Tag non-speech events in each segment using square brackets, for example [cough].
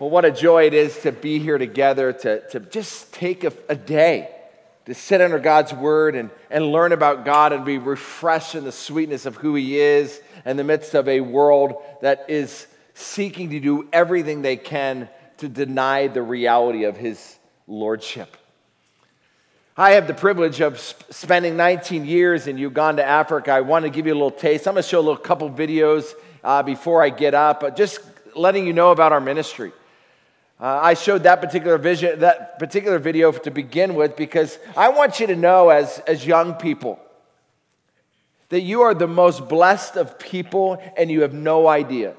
Well, what a joy it is to be here together, to, to just take a, a day to sit under God's word and, and learn about God and be refreshed in the sweetness of who He is in the midst of a world that is seeking to do everything they can to deny the reality of His lordship. I have the privilege of sp- spending 19 years in Uganda, Africa. I want to give you a little taste. I'm going to show a little couple videos uh, before I get up, just letting you know about our ministry. Uh, I showed that particular vision, that particular video to begin with because I want you to know, as, as young people, that you are the most blessed of people and you have no idea.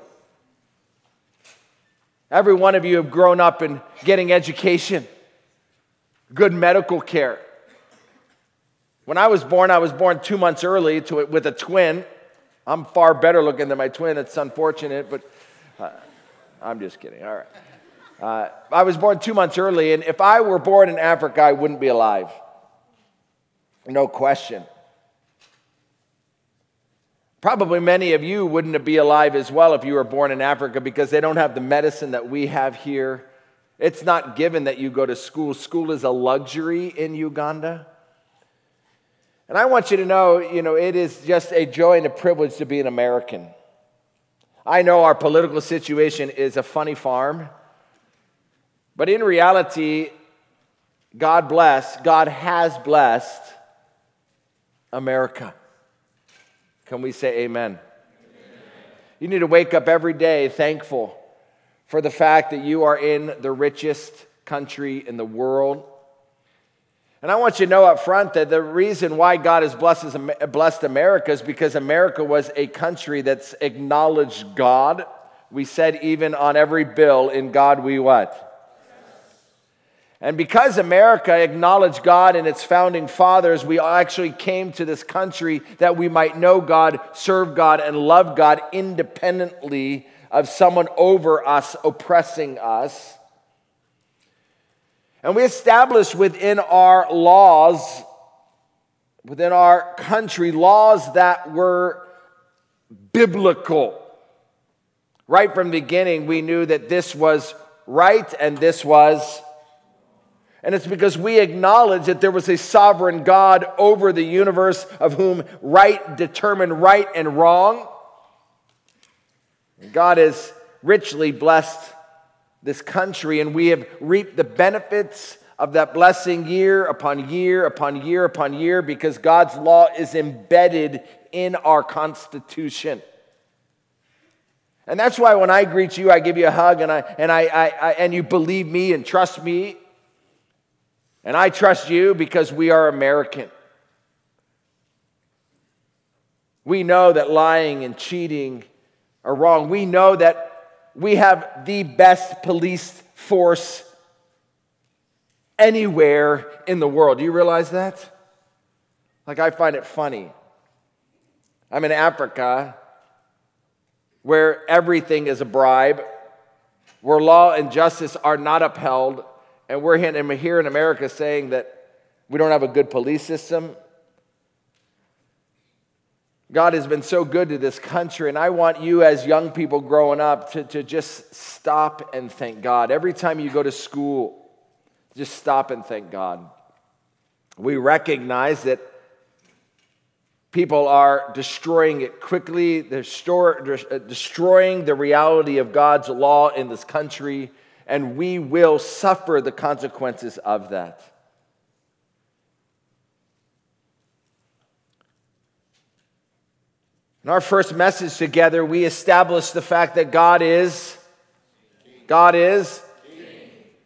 Every one of you have grown up in getting education, good medical care. When I was born, I was born two months early to, with a twin. I'm far better looking than my twin. It's unfortunate, but uh, I'm just kidding. All right. Uh, I was born two months early, and if I were born in Africa, I wouldn't be alive. No question. Probably many of you wouldn't be alive as well if you were born in Africa because they don't have the medicine that we have here. It's not given that you go to school. School is a luxury in Uganda. And I want you to know, you know, it is just a joy and a privilege to be an American. I know our political situation is a funny farm. But in reality, God bless, God has blessed America. Can we say amen? amen? You need to wake up every day thankful for the fact that you are in the richest country in the world. And I want you to know up front that the reason why God has blessed, blessed America is because America was a country that's acknowledged God. We said even on every bill, in God we what? And because America acknowledged God and its founding fathers, we actually came to this country that we might know God, serve God, and love God independently of someone over us oppressing us. And we established within our laws, within our country, laws that were biblical. Right from the beginning, we knew that this was right and this was and it's because we acknowledge that there was a sovereign God over the universe of whom right determined right and wrong. God has richly blessed this country, and we have reaped the benefits of that blessing year upon year upon year upon year because God's law is embedded in our Constitution. And that's why when I greet you, I give you a hug and, I, and, I, I, I and you believe me and trust me and I trust you because we are American. We know that lying and cheating are wrong. We know that we have the best police force anywhere in the world. Do you realize that? Like, I find it funny. I'm in Africa where everything is a bribe, where law and justice are not upheld, and we're here in America saying that we don't have a good police system. God has been so good to this country, and I want you, as young people growing up, to, to just stop and thank God. Every time you go to school, just stop and thank God. We recognize that people are destroying it quickly, they're uh, destroying the reality of God's law in this country and we will suffer the consequences of that. In our first message together, we established the fact that God is. God is.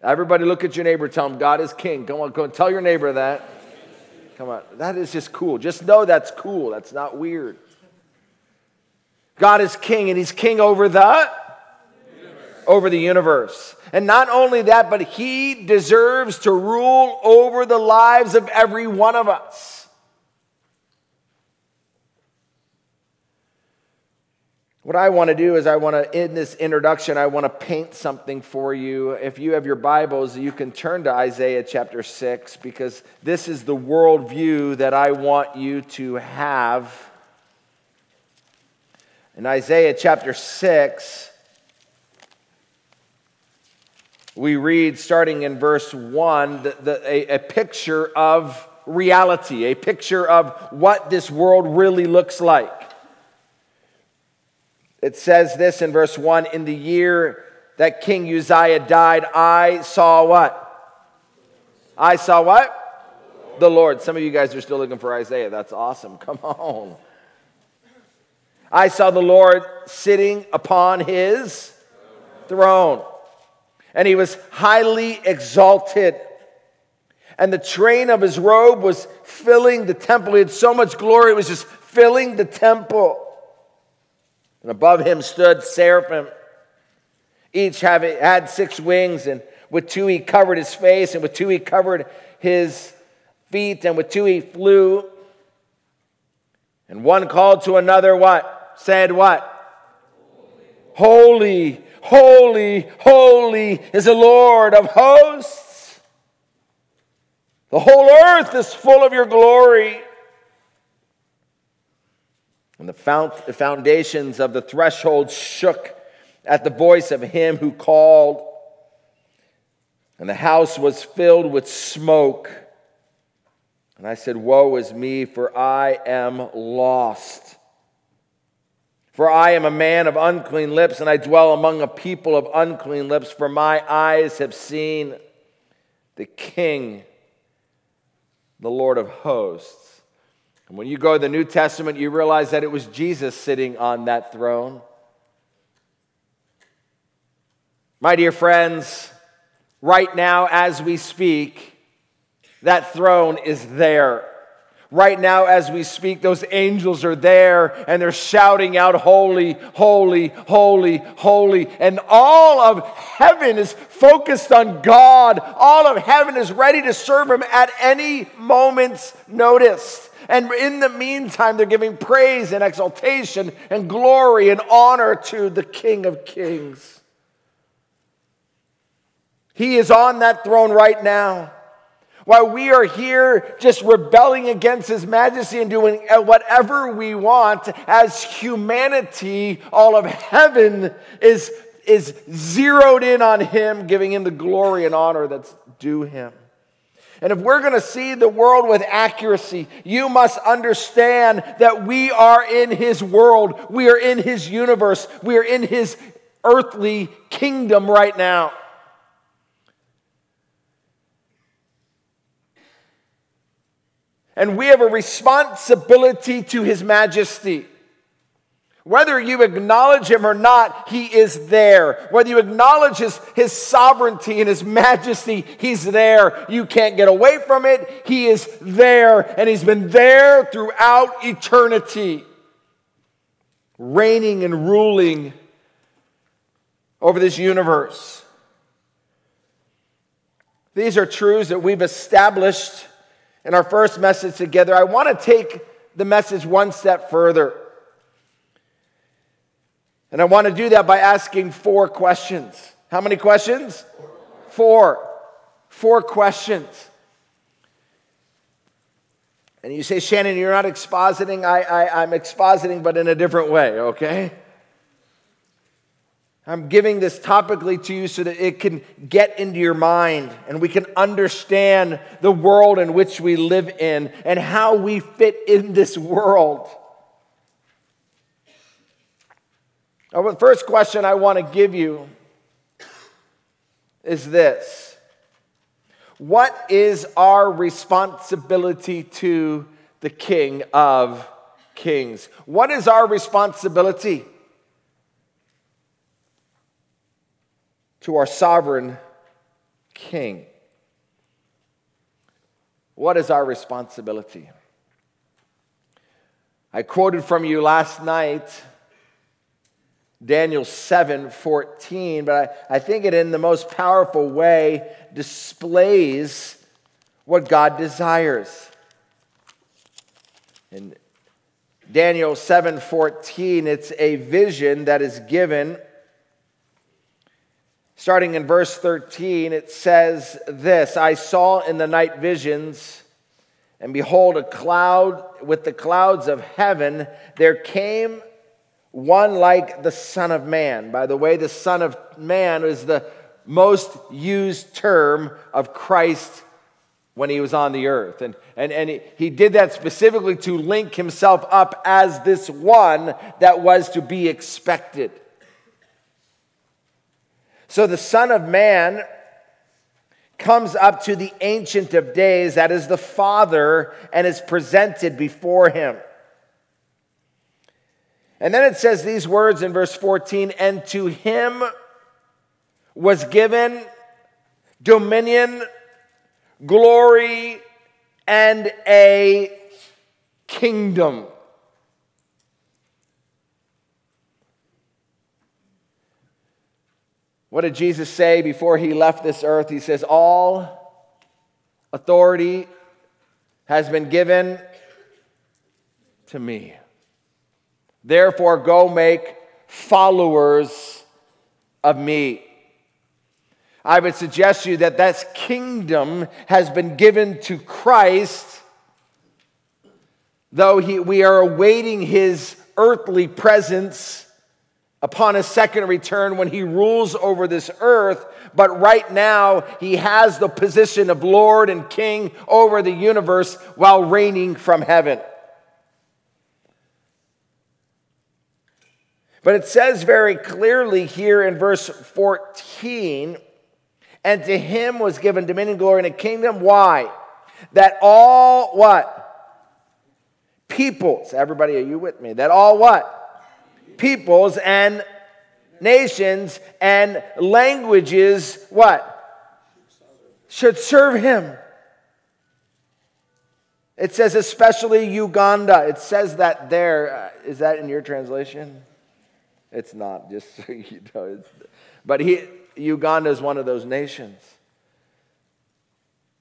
Everybody look at your neighbor, tell them God is king. Come on, go and tell your neighbor that. Come on, that is just cool. Just know that's cool. That's not weird. God is king, and he's king over the over the universe. And not only that, but he deserves to rule over the lives of every one of us. What I want to do is, I want to, in this introduction, I want to paint something for you. If you have your Bibles, you can turn to Isaiah chapter 6 because this is the worldview that I want you to have. In Isaiah chapter 6, we read, starting in verse 1, the, the, a, a picture of reality, a picture of what this world really looks like. It says this in verse 1 In the year that King Uzziah died, I saw what? I saw what? The Lord. Some of you guys are still looking for Isaiah. That's awesome. [laughs] Come on. I saw the Lord sitting upon his throne, and he was highly exalted. And the train of his robe was filling the temple. He had so much glory, it was just filling the temple. And above him stood seraphim. Each have, had six wings, and with two he covered his face, and with two he covered his feet, and with two he flew. And one called to another, what? Said what? Holy, holy, holy is the Lord of hosts. The whole earth is full of your glory. And the foundations of the threshold shook at the voice of him who called, and the house was filled with smoke. And I said, Woe is me, for I am lost. For I am a man of unclean lips, and I dwell among a people of unclean lips, for my eyes have seen the King, the Lord of hosts. And when you go to the New Testament, you realize that it was Jesus sitting on that throne. My dear friends, right now as we speak, that throne is there. Right now, as we speak, those angels are there and they're shouting out, Holy, holy, holy, holy. And all of heaven is focused on God. All of heaven is ready to serve Him at any moment's notice. And in the meantime, they're giving praise and exaltation and glory and honor to the King of Kings. He is on that throne right now. While we are here just rebelling against His majesty and doing whatever we want as humanity, all of heaven is, is zeroed in on Him, giving Him the glory and honor that's due Him. And if we're going to see the world with accuracy, you must understand that we are in His world. We are in His universe. We are in His earthly kingdom right now. And we have a responsibility to His majesty. Whether you acknowledge him or not, he is there. Whether you acknowledge his, his sovereignty and his majesty, he's there. You can't get away from it. He is there, and he's been there throughout eternity, reigning and ruling over this universe. These are truths that we've established in our first message together, I want to take the message one step further. And I want to do that by asking four questions. How many questions? Four. Four questions. And you say, Shannon, you're not expositing. I, I, I'm expositing, but in a different way, okay? I'm giving this topically to you so that it can get into your mind and we can understand the world in which we live in and how we fit in this world. Now, the first question I want to give you is this What is our responsibility to the King of Kings? What is our responsibility? To our sovereign King. What is our responsibility? I quoted from you last night Daniel 7 14, but I, I think it in the most powerful way displays what God desires. In Daniel 7 14, it's a vision that is given Starting in verse 13, it says this I saw in the night visions, and behold, a cloud with the clouds of heaven, there came one like the Son of Man. By the way, the Son of Man is the most used term of Christ when he was on the earth. And, and, and he, he did that specifically to link himself up as this one that was to be expected. So the Son of Man comes up to the Ancient of Days, that is the Father, and is presented before him. And then it says these words in verse 14 and to him was given dominion, glory, and a kingdom. What did Jesus say before he left this earth? He says, All authority has been given to me. Therefore, go make followers of me. I would suggest to you that that kingdom has been given to Christ, though he, we are awaiting his earthly presence upon his second return when he rules over this earth. But right now, he has the position of Lord and King over the universe while reigning from heaven. But it says very clearly here in verse 14, and to him was given dominion, glory, and a kingdom. Why? That all what? Peoples. Everybody, are you with me? That all what? Peoples and nations and languages, what? Should serve him. It says especially Uganda. It says that there. Uh, that in your translation? It's not, [laughs] just so you know. but he, Uganda is one of those nations.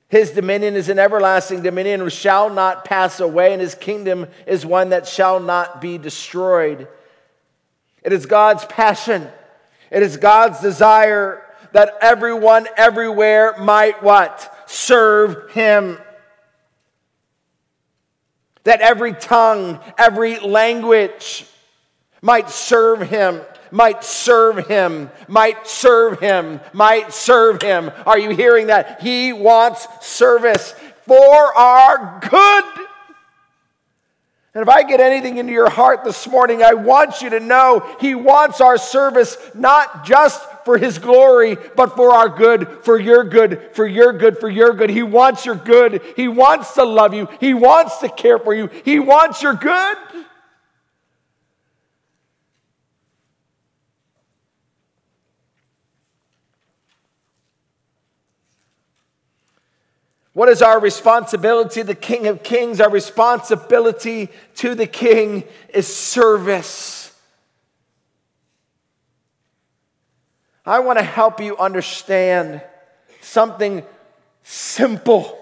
His dominion is an everlasting dominion shall not pass away, and his kingdom is one that shall not be destroyed. It is God's passion. It is God's desire that everyone everywhere might what? Serve him. That every tongue, every language, might serve him, might serve him, might serve him, might serve him. Are you hearing that? He wants service for our good. And if I get anything into your heart this morning, I want you to know He wants our service not just for His glory, but for our good, for your good, for your good, for your good. He wants your good. He wants to love you. He wants to care for you. He wants your good. What is our responsibility? The King of Kings, our responsibility to the King is service. I want to help you understand something simple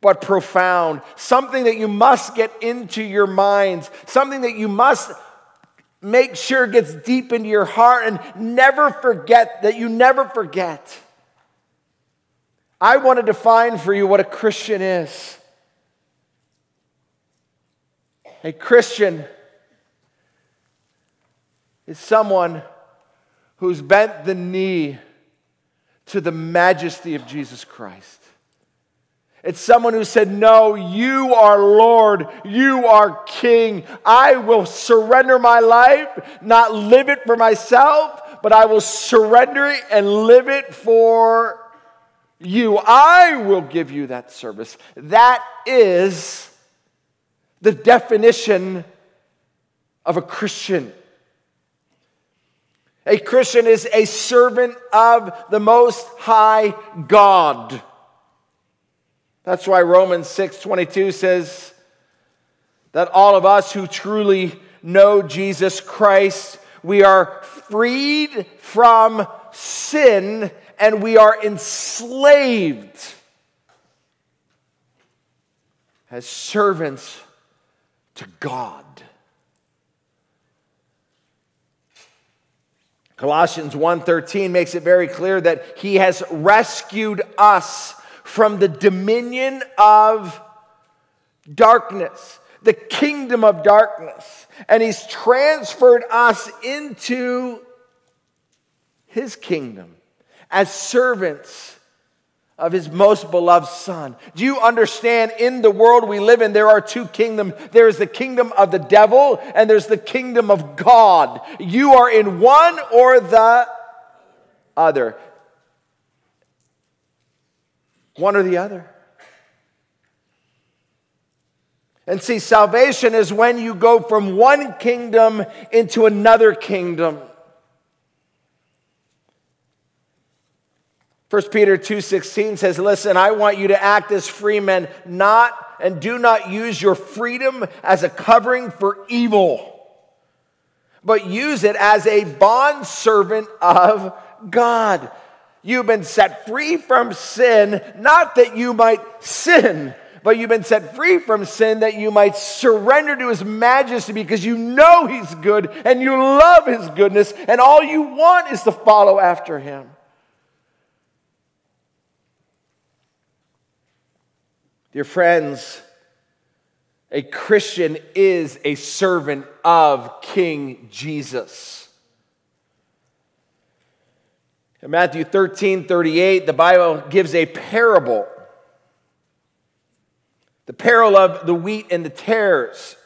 but profound, something that you must get into your minds, something that you must make sure gets deep into your heart and never forget that you never forget. I want to define for you what a Christian is. A Christian is someone who's bent the knee to the majesty of Jesus Christ. It's someone who said, No, you are Lord, you are King. I will surrender my life, not live it for myself, but I will surrender it and live it for you. I will give you that service. That is the definition of a Christian. A Christian is a servant of the Most High God. That's why Romans 6 22 says that all of us who truly know Jesus Christ, we are freed from sin and we are enslaved as servants to God. Colossians 1:13 makes it very clear that he has rescued us from the dominion of darkness, the kingdom of darkness, and he's transferred us into his kingdom. As servants of his most beloved son. Do you understand in the world we live in, there are two kingdoms there is the kingdom of the devil and there's the kingdom of God. You are in one or the other. One or the other. And see, salvation is when you go from one kingdom into another kingdom. 1 Peter 2:16 says, "Listen, I want you to act as free men, not and do not use your freedom as a covering for evil, but use it as a bond servant of God." You've been set free from sin, not that you might sin, but you've been set free from sin that you might surrender to his majesty because you know he's good and you love his goodness, and all you want is to follow after him. Dear friends, a Christian is a servant of King Jesus. In Matthew 13 38, the Bible gives a parable the parable of the wheat and the tares.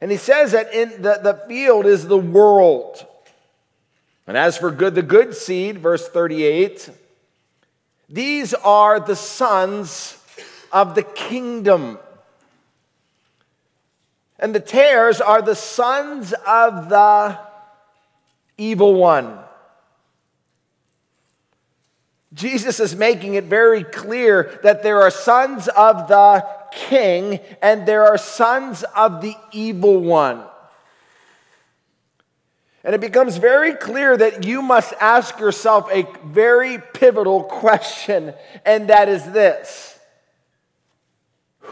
And he says that in the, the field is the world. And as for good, the good seed, verse 38, these are the sons of the kingdom. And the tares are the sons of the evil one. Jesus is making it very clear that there are sons of the king and there are sons of the evil one. And it becomes very clear that you must ask yourself a very pivotal question, and that is this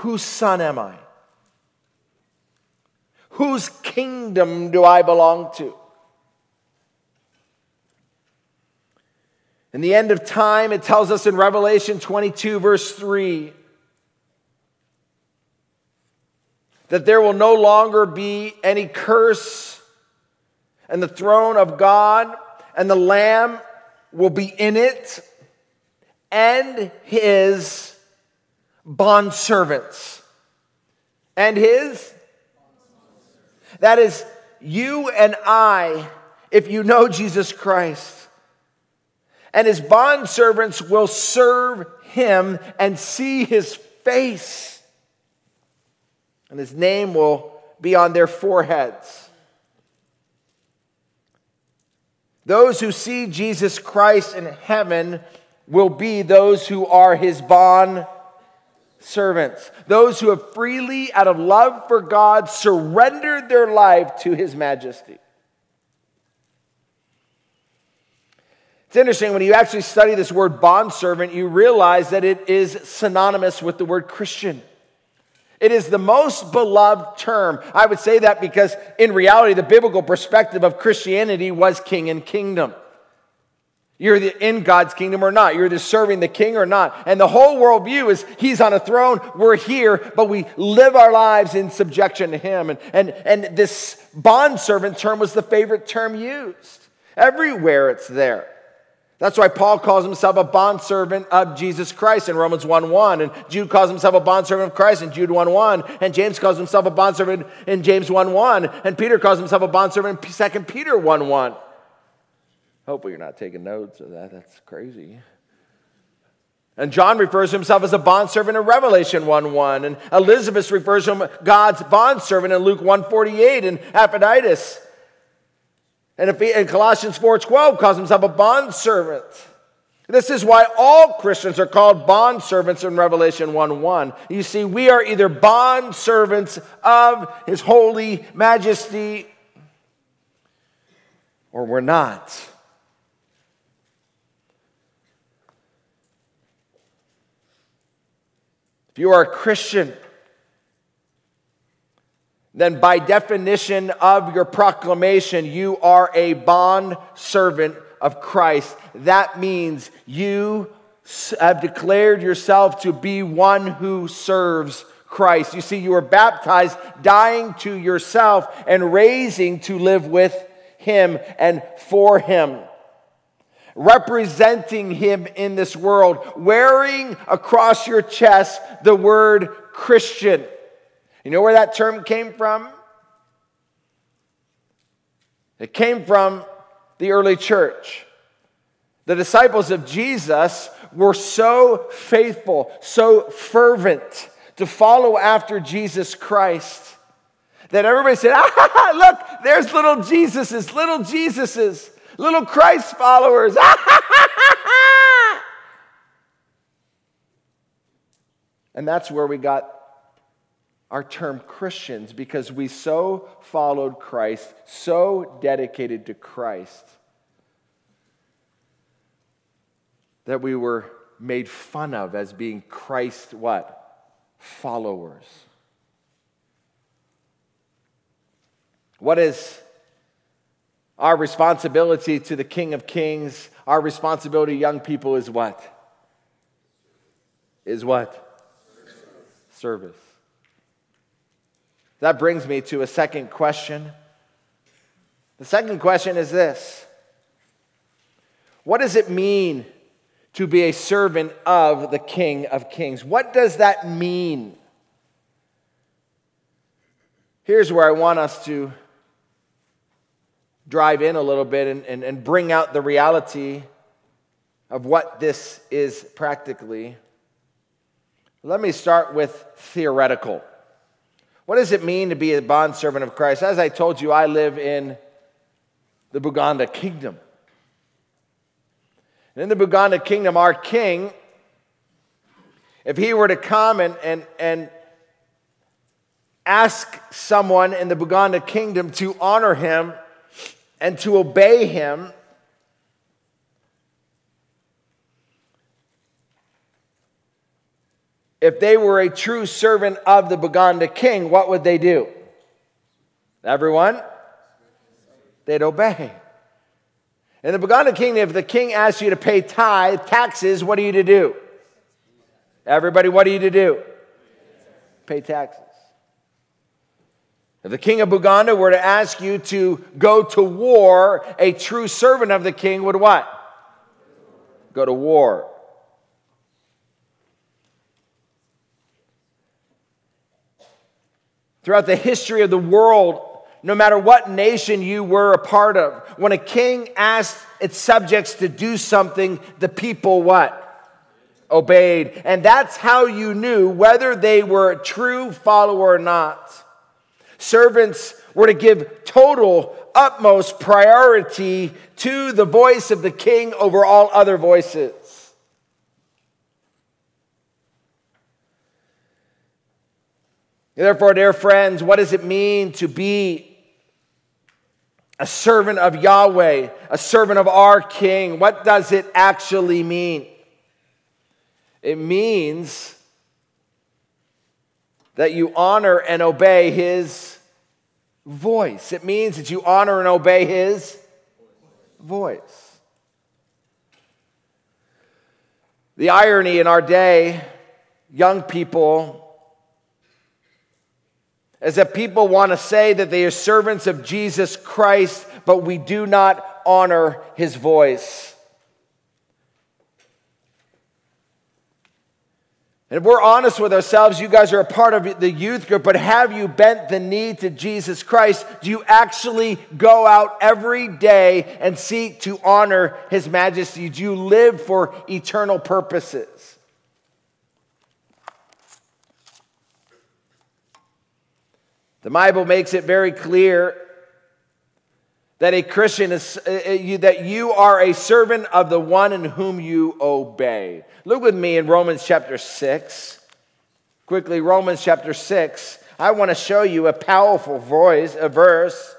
Whose son am I? Whose kingdom do I belong to? In the end of time, it tells us in Revelation 22, verse 3, that there will no longer be any curse, and the throne of God and the Lamb will be in it, and his bondservants. And his? That is, you and I, if you know Jesus Christ. And his bondservants will serve him and see his face. And his name will be on their foreheads. Those who see Jesus Christ in heaven will be those who are his bond servants, those who have freely, out of love for God, surrendered their life to His majesty. It's interesting when you actually study this word bondservant, you realize that it is synonymous with the word Christian. It is the most beloved term. I would say that because in reality, the biblical perspective of Christianity was king and kingdom. You're in God's kingdom or not. You're either serving the king or not. And the whole worldview is he's on a throne, we're here, but we live our lives in subjection to him. And, and, and this bondservant term was the favorite term used. Everywhere it's there. That's why Paul calls himself a bondservant of Jesus Christ in Romans 1 1. And Jude calls himself a bondservant of Christ in Jude 1 1. And James calls himself a bondservant in James 1 1. And Peter calls himself a bondservant in 2 Peter 1 1. Hopefully, you're not taking notes of that. That's crazy. And John refers to himself as a bondservant in Revelation 1 1. And Elizabeth refers to him God's bondservant in Luke 148 and Epaphroditus. And in Colossians 4 12 calls himself a bondservant. This is why all Christians are called bondservants in Revelation 1 1. You see, we are either bondservants of his holy majesty or we're not. If you are a Christian, then by definition of your proclamation, you are a bond servant of Christ. That means you have declared yourself to be one who serves Christ. You see, you were baptized, dying to yourself, and raising to live with Him and for Him. Representing him in this world, wearing across your chest the word Christian. You know where that term came from? It came from the early church. The disciples of Jesus were so faithful, so fervent to follow after Jesus Christ that everybody said, [laughs] ah, look, there's little Jesuses, little Jesuses, little Christ followers. [laughs] and that's where we got our term Christians because we so followed Christ, so dedicated to Christ, that we were made fun of as being Christ what? Followers. What is our responsibility to the King of Kings? Our responsibility, to young people, is what? Is what? Service. Service. That brings me to a second question. The second question is this What does it mean to be a servant of the King of Kings? What does that mean? Here's where I want us to drive in a little bit and, and, and bring out the reality of what this is practically. Let me start with theoretical. What does it mean to be a bondservant of Christ? As I told you, I live in the Buganda kingdom. And in the Buganda kingdom, our king, if he were to come and, and, and ask someone in the Buganda kingdom to honor him and to obey him, if they were a true servant of the Baganda king, what would they do? Everyone? They'd obey. In the Baganda kingdom, if the king asks you to pay tithe, taxes, what are you to do? Everybody, what are you to do? Pay taxes. If the king of Buganda were to ask you to go to war, a true servant of the king would what? Go to war. Throughout the history of the world, no matter what nation you were a part of, when a king asked its subjects to do something, the people what? Obeyed. And that's how you knew whether they were a true follower or not. Servants were to give total, utmost priority to the voice of the king over all other voices. Therefore, dear friends, what does it mean to be a servant of Yahweh, a servant of our King? What does it actually mean? It means that you honor and obey His voice. It means that you honor and obey His voice. The irony in our day, young people, is that people want to say that they are servants of Jesus Christ, but we do not honor his voice. And if we're honest with ourselves, you guys are a part of the youth group, but have you bent the knee to Jesus Christ? Do you actually go out every day and seek to honor his majesty? Do you live for eternal purposes? The Bible makes it very clear that a Christian is uh, uh that you are a servant of the one in whom you obey. Look with me in Romans chapter 6. Quickly, Romans chapter 6. I want to show you a powerful voice, a verse.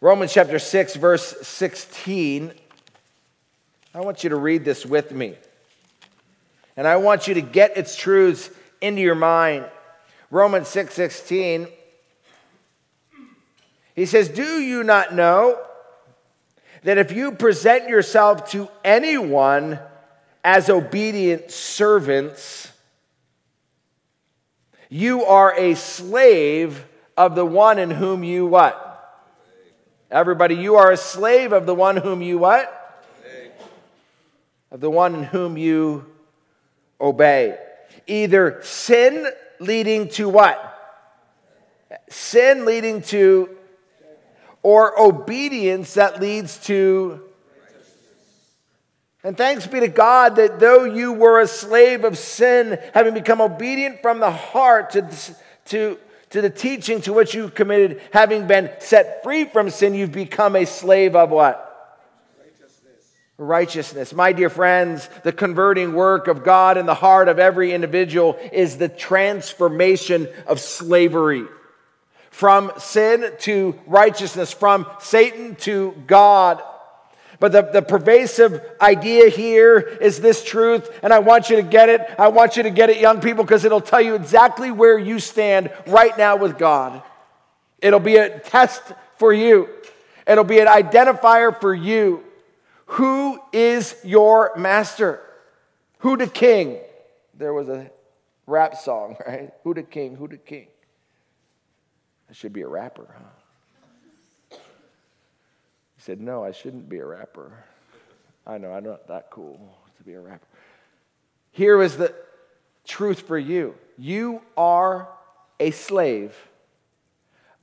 Romans chapter 6, verse 16. I want you to read this with me. And I want you to get its truths into your mind. Romans 6 16. He says, Do you not know that if you present yourself to anyone as obedient servants, You are a slave of the one in whom you what? Everybody, you are a slave of the one whom you what? Of the one in whom you obey. Either sin leading to what? Sin leading to, or obedience that leads to. And thanks be to God that though you were a slave of sin, having become obedient from the heart to, to, to the teaching to which you committed, having been set free from sin, you've become a slave of what? Righteousness. My dear friends, the converting work of God in the heart of every individual is the transformation of slavery from sin to righteousness, from Satan to God. But the, the pervasive idea here is this truth, and I want you to get it. I want you to get it, young people, because it'll tell you exactly where you stand right now with God. It'll be a test for you, it'll be an identifier for you. Who is your master? Who the king? There was a rap song, [laughs] right? Who the king? Who the king? I should be a rapper, huh? He said, No, I shouldn't be a rapper. I know, I'm not that cool to be a rapper. Here is the truth for you you are a slave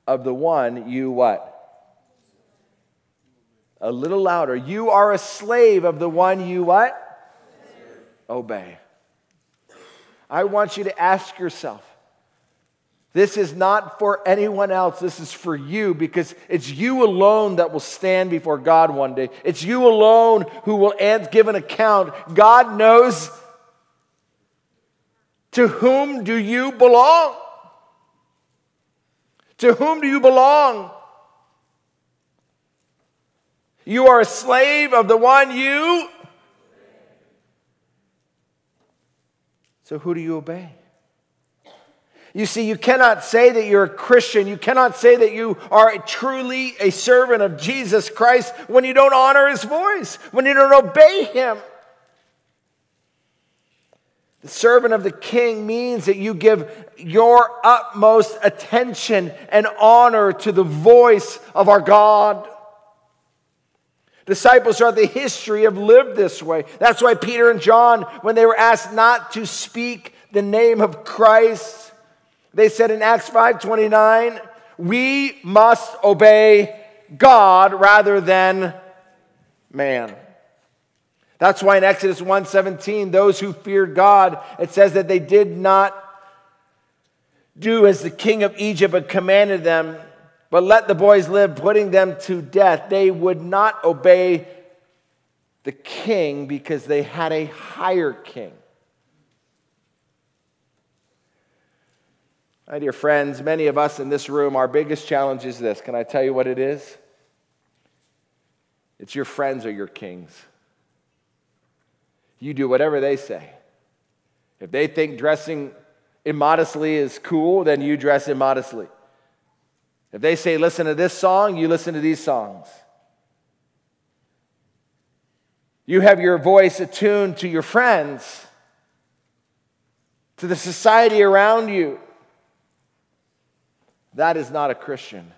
of the one you what? A little louder. You are a slave of the one you what? Obey. I want you to ask yourself this is not for anyone else. This is for you because it's you alone that will stand before God one day. It's you alone who will give an account. God knows to whom do you belong? To whom do you belong? You are a slave of the one you. So who do you obey? You see, you cannot say that you're a Christian. You cannot say that you are truly a servant of Jesus Christ when you don't honor his voice, when you don't obey him. The servant of the king means that you give your utmost attention and honor to the voice of our God. Disciples throughout the history have lived this way. That's why Peter and John, when they were asked not to speak the name of Christ, they said in Acts 5:29, "We must obey God rather than man." That's why in Exodus 1:17, those who feared God, it says that they did not do as the king of Egypt had commanded them, but let the boys live, putting them to death. They would not obey the king because they had a higher king. My dear friends, many of us in this room, our biggest challenge is this. Can I tell you what it is? It's your friends are your kings. You do whatever they say. If they think dressing immodestly is cool, then you dress immodestly. If they say, listen to this song, you listen to these songs. You have your voice attuned to your friends, to the society around you. That is not a Christian.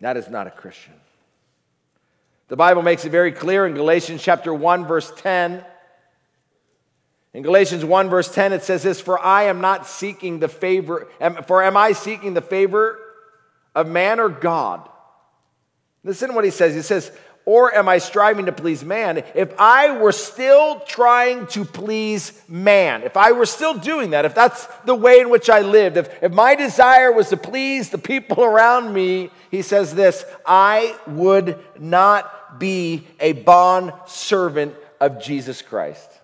That is not a Christian. The Bible makes it very clear in Galatians chapter 1 verse 10. In Galatians 1 verse 10 it says this, "For I am not seeking the favor for am I seeking the favor of man or God?" Listen to what he says. He says, or am I striving to please man? If I were still trying to please man, if I were still doing that, if that's the way in which I lived, if, if my desire was to please the people around me, he says this I would not be a bond servant of Jesus Christ.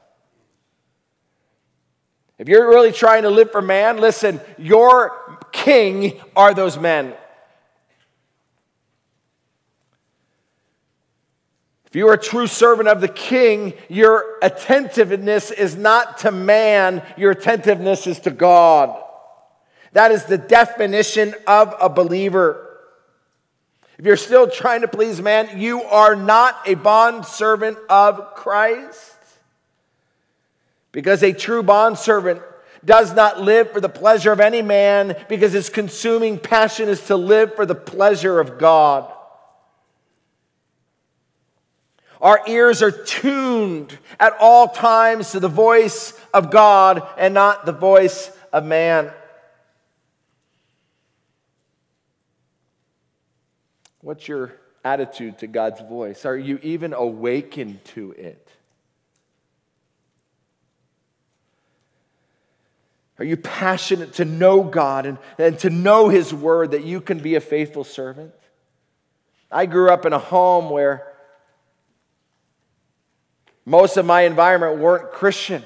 If you're really trying to live for man, listen, your king are those men. If you are a true servant of the king, your attentiveness is not to man, your attentiveness is to God. That is the definition of a believer. If you're still trying to please man, you are not a bond servant of Christ. Because a true bondservant does not live for the pleasure of any man, because his consuming passion is to live for the pleasure of God. Our ears are tuned at all times to the voice of God and not the voice of man. What's your attitude to God's voice? Are you even awakened to it? Are you passionate to know God and, and to know His Word that you can be a faithful servant? I grew up in a home where most of my environment weren't Christian.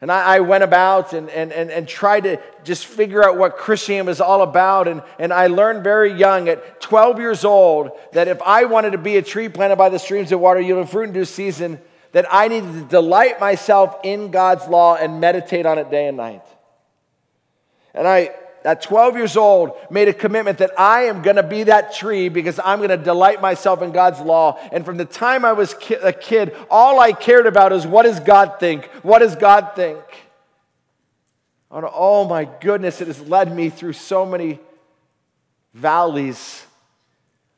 And I, I, went about and, and, and, and tried to just figure out what Christianity was all about. And, and I learned very young, at 12 years old, that if I wanted to be a tree planted by the streams of water, yielding fruit in due season, that I needed to delight myself in God's law and meditate on it day and night. And I, at 12 years old, made a commitment that I am going to be that tree because I'm going to delight myself in God's law. And from the time I was a kid, all I cared about is what does God think? What does God think? And oh my goodness, it has led me through so many valleys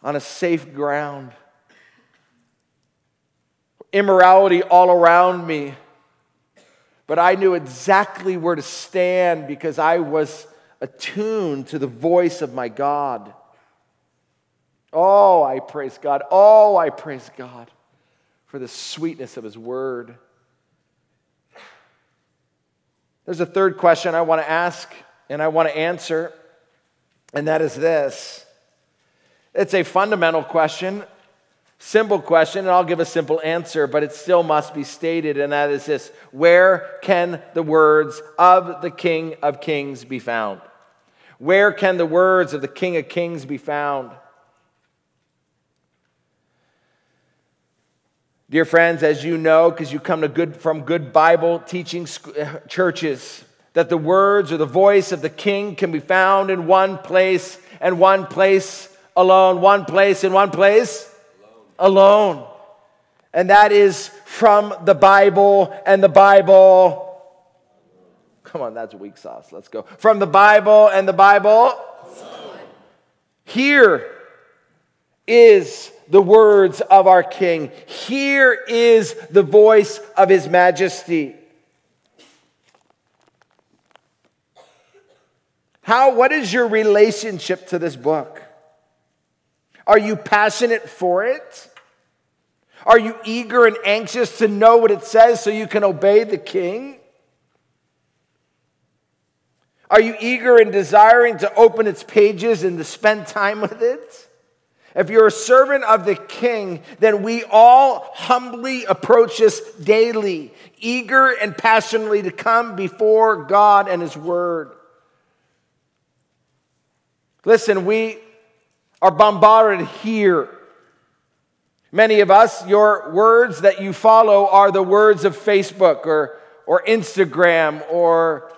on a safe ground immorality all around me. But I knew exactly where to stand because I was attuned to the voice of my God. Oh, I praise God. Oh, I praise God for the sweetness of His word. There's a third question I want to ask and I want to answer, and that is this. It's a fundamental question. Simple question, and I'll give a simple answer, but it still must be stated, and that is this Where can the words of the King of Kings be found? Where can the words of the King of Kings be found? Dear friends, as you know, because you come to good, from good Bible teaching eh, churches, that the words or the voice of the King can be found in one place and one place alone, one place in one place alone. And that is from the Bible and the Bible. Come on, that's weak sauce. Let's go. From the Bible and the Bible. Here is the words of our King. Here is the voice of His Majesty. How, what is your relationship to this book? Are you passionate for it? Are you eager and anxious to know what it says so you can obey the king? Are you eager and desiring to open its pages and to spend time with it? If you're a servant of the king, then we all humbly approach this daily, eager and passionately to come before God and his word. Listen, we are bombarded here. Many of us, your words that you follow are the words of Facebook or, or Instagram or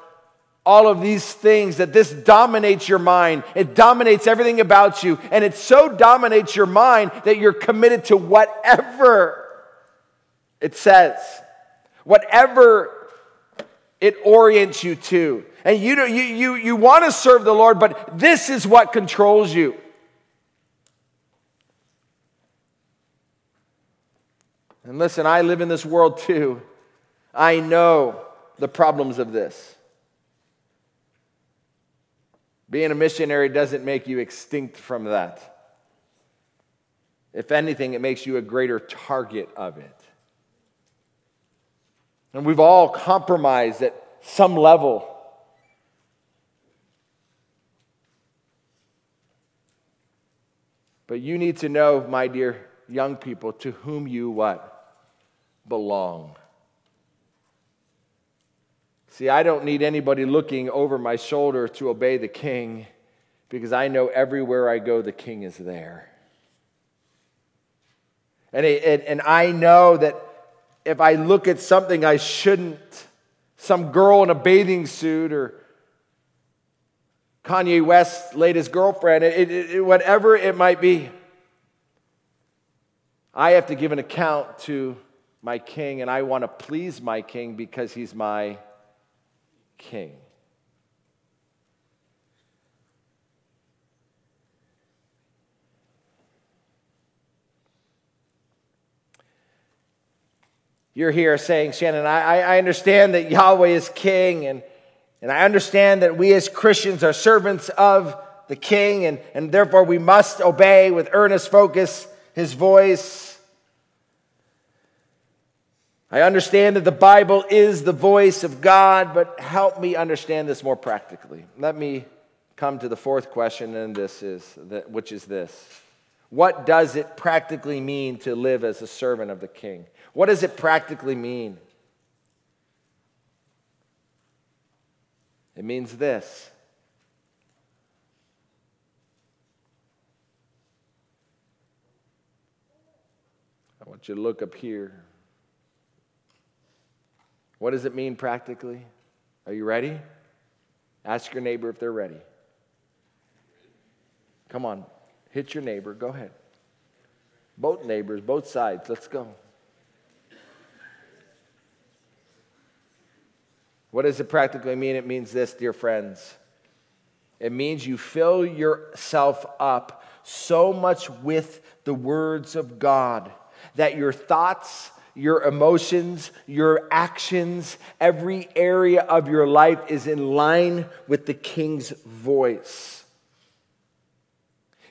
all of these things that this dominates your mind. It dominates everything about you. And it so dominates your mind that you're committed to whatever it says, whatever it orients you to. And you, you, you, you want to serve the Lord, but this is what controls you. And listen, I live in this world too. I know the problems of this. Being a missionary doesn't make you extinct from that. If anything, it makes you a greater target of it. And we've all compromised at some level. But you need to know, my dear young people, to whom you what? Belong. See, I don't need anybody looking over my shoulder to obey the king because I know everywhere I go, the king is there. And, it, and I know that if I look at something I shouldn't, some girl in a bathing suit or Kanye West's latest girlfriend, it, it, whatever it might be, I have to give an account to my king, and I want to please my king because he's my king. You're here saying, Shannon, I, I understand that Yahweh is king, and, and I understand that we as Christians are servants of the king, and, and therefore we must obey with earnest focus his voice. I understand that the Bible is the voice of God, but help me understand this more practically. Let me come to the fourth question, and this is which is this. What does it practically mean to live as a servant of the king? What does it practically mean? It means this. I want you to look up here. What does it mean practically? Are you ready? Ask your neighbor if they're ready. Come on, hit your neighbor. Go ahead. Both neighbors, both sides. Let's go. What does it practically mean? It means this, dear friends. It means you fill yourself up so much with the words of God that your thoughts, your emotions, your actions, every area of your life is in line with the King's voice.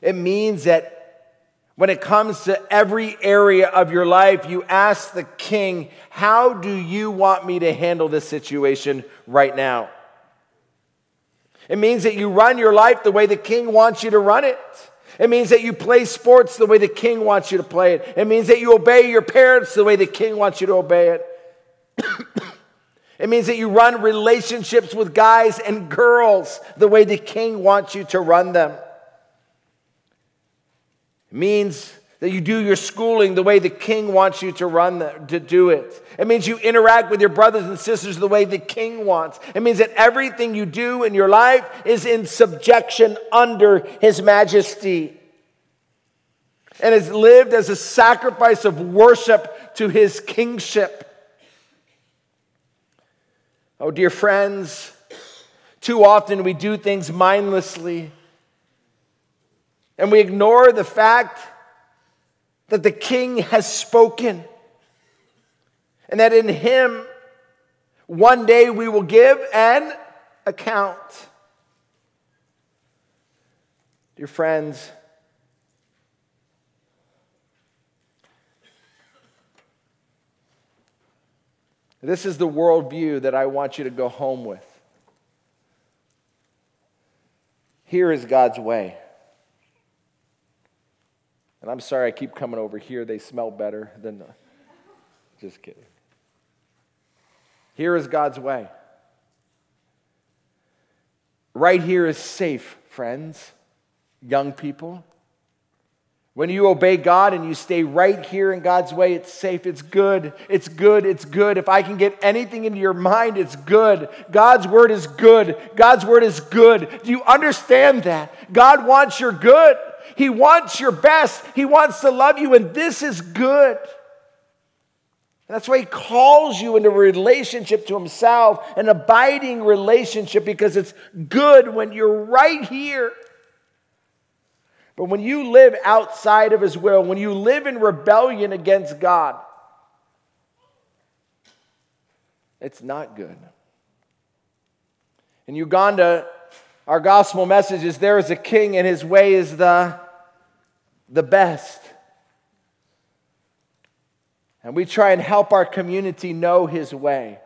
It means that when it comes to every area of your life, you ask the king, How do you want me to handle this situation right now? It means that you run your life the way the king wants you to run it. It means that you play sports the way the king wants you to play it. It means that you obey your parents the way the king wants you to obey it. [coughs] it means that you run relationships with guys and girls the way the king wants you to run them It means that you do your schooling the way the king wants you to run the, to do it. It means you interact with your brothers and sisters the way the king wants. It means that everything you do in your life is in subjection under his majesty and is lived as a sacrifice of worship to his kingship. Oh, dear friends, too often we do things mindlessly and we ignore the fact that the king has spoken and that in him one day we will give an account. Dear friends, this is the worldview that I want you to go home with. Here is God's way. And I'm sorry I keep coming over here. They smell better than the. Just kidding. Here is God's way. Right here is safe, friends, young people. When you obey God and you stay right here in God's way, it's safe, it's good, it's good, it's good. If I can get anything into your mind, it's good. God's word is good. God's word is good. Do you understand that? God wants your good. He wants your best. He wants to love you, and this is good. And that's why he calls you into a relationship to himself, an abiding relationship, because it's good when you're right here. But when you live outside of his will, when you live in rebellion against God, it's not good. In Uganda, our gospel message is there is a king and his way is the the best. And we try and help our community know his way.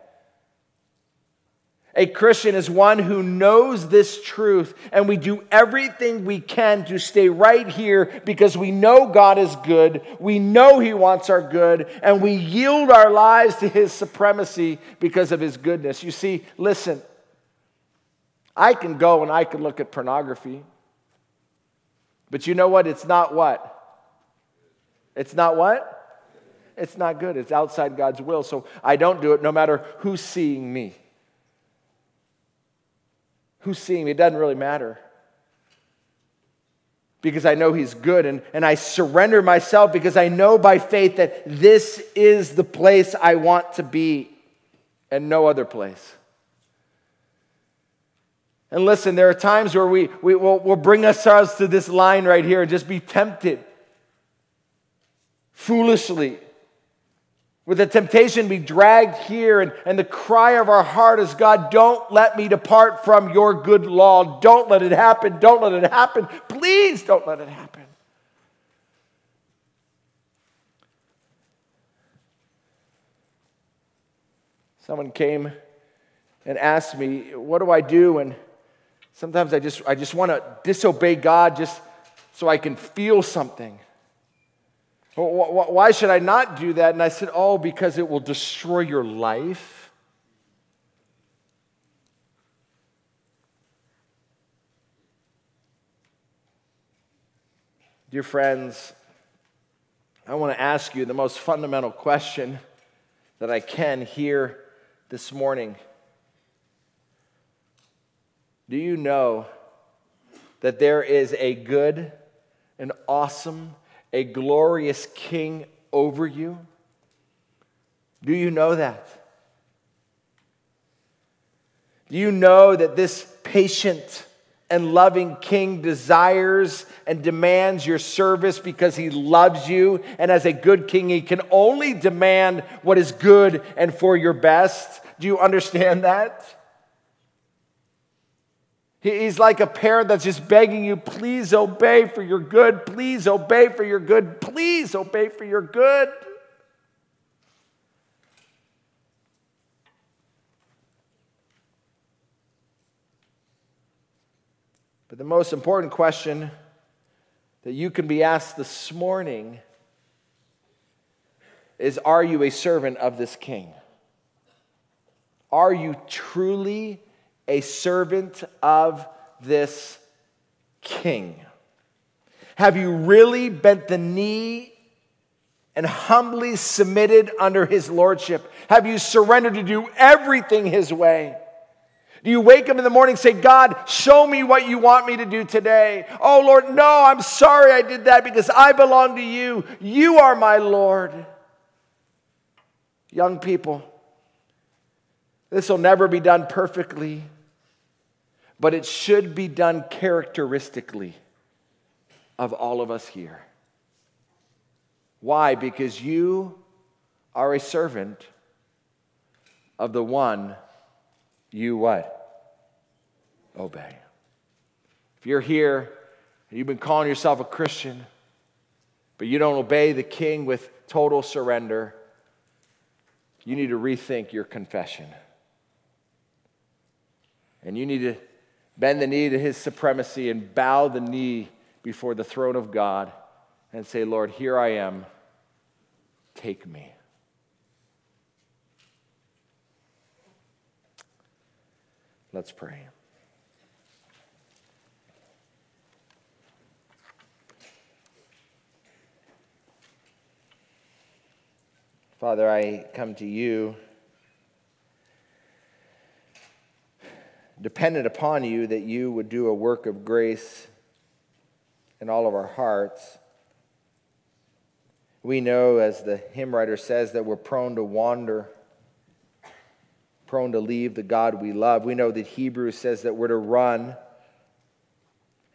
A Christian is one who knows this truth, and we do everything we can to stay right here because we know God is good, we know He wants our good, and we yield our lives to His supremacy because of His goodness. You see, listen, I can go and I can look at pornography. But you know what? It's not what? It's not what? It's not good. It's outside God's will. So I don't do it no matter who's seeing me. Who's seeing me? It doesn't really matter. because I know He's good. And, and I surrender myself because I know by faith that this is the place I want to be and no other place. And listen, there are times where we, we will we'll bring ourselves to this line right here and just be tempted foolishly with the temptation to be dragged here. And, and the cry of our heart is God, don't let me depart from your good law. Don't let it happen. Don't let it happen. Please don't let it happen. Someone came and asked me, What do I do? And sometimes I just, I just want to disobey God just so I can feel something. Why should I not do that? And I said, Oh, because it will destroy your life. Dear friends, I want to ask you the most fundamental question that I can here this morning. Do you know that there is a good, an awesome, a glorious king over you? Do you know that? Do you know that this patient and loving king desires and demands your service because he loves you? And as a good king, he can only demand what is good and for your best. Do you understand that? He's like a parent that's just begging you, please obey for your good, please obey for your good, please obey for your good. But the most important question that you can be asked this morning is Are you a servant of this king? Are you truly a servant of this king? Have you really bent the knee and humbly submitted under his lordship? Have you surrendered to do everything his way? Do you wake up in the morning and say, God, show me what you want me to do today? Oh, Lord, no, I'm sorry I did that because I belong to you. You are my Lord. Young people, this will never be done perfectly, but it should be done characteristically of all of us here. Why? Because you are a servant of the one you what? Obey. If you're here and you've been calling yourself a Christian, but you don't obey the king with total surrender, you need to rethink your confession. And you need to bend the knee to his supremacy and bow the knee before the throne of God and say, Lord, here I am. Take me. Let's pray. Father, I come to you dependent upon you that you would do a work of grace in all of our hearts. We know, as the hymn writer says, that we're prone to wander prone to leave the God we love. We know that Hebrews says that we're to run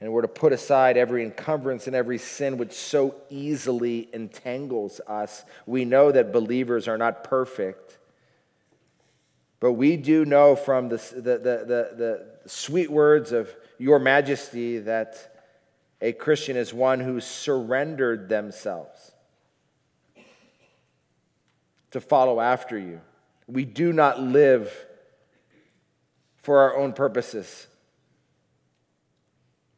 and we're to put aside every encumbrance and every sin which so easily entangles us. We know that believers are not perfect. But we do know from the, the, the, the, sweet words of your majesty that a Christian is one who surrendered themselves to follow after you. We do not live for our own purposes.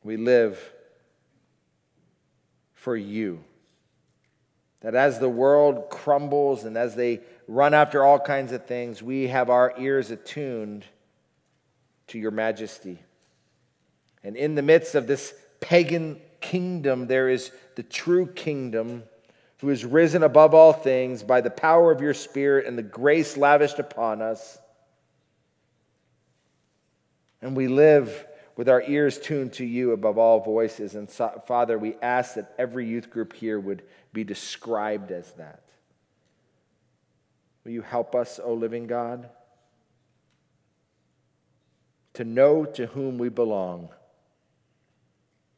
We live for you. That as the world crumbles and as they run after all kinds of things, we have our ears attuned to your majesty. And in the midst of this pagan kingdom, there is the true kingdom who is risen above all things by the power of your Spirit and the grace lavished upon us. And we live with our ears tuned to you above all voices. And so, Father, we ask that every youth group here would be described as that. Will you help us, O living God, to know to whom we belong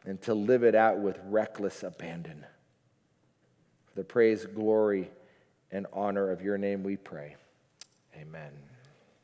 and to live it out with reckless abandon? For the praise, glory, and honor of your name we pray. Amen.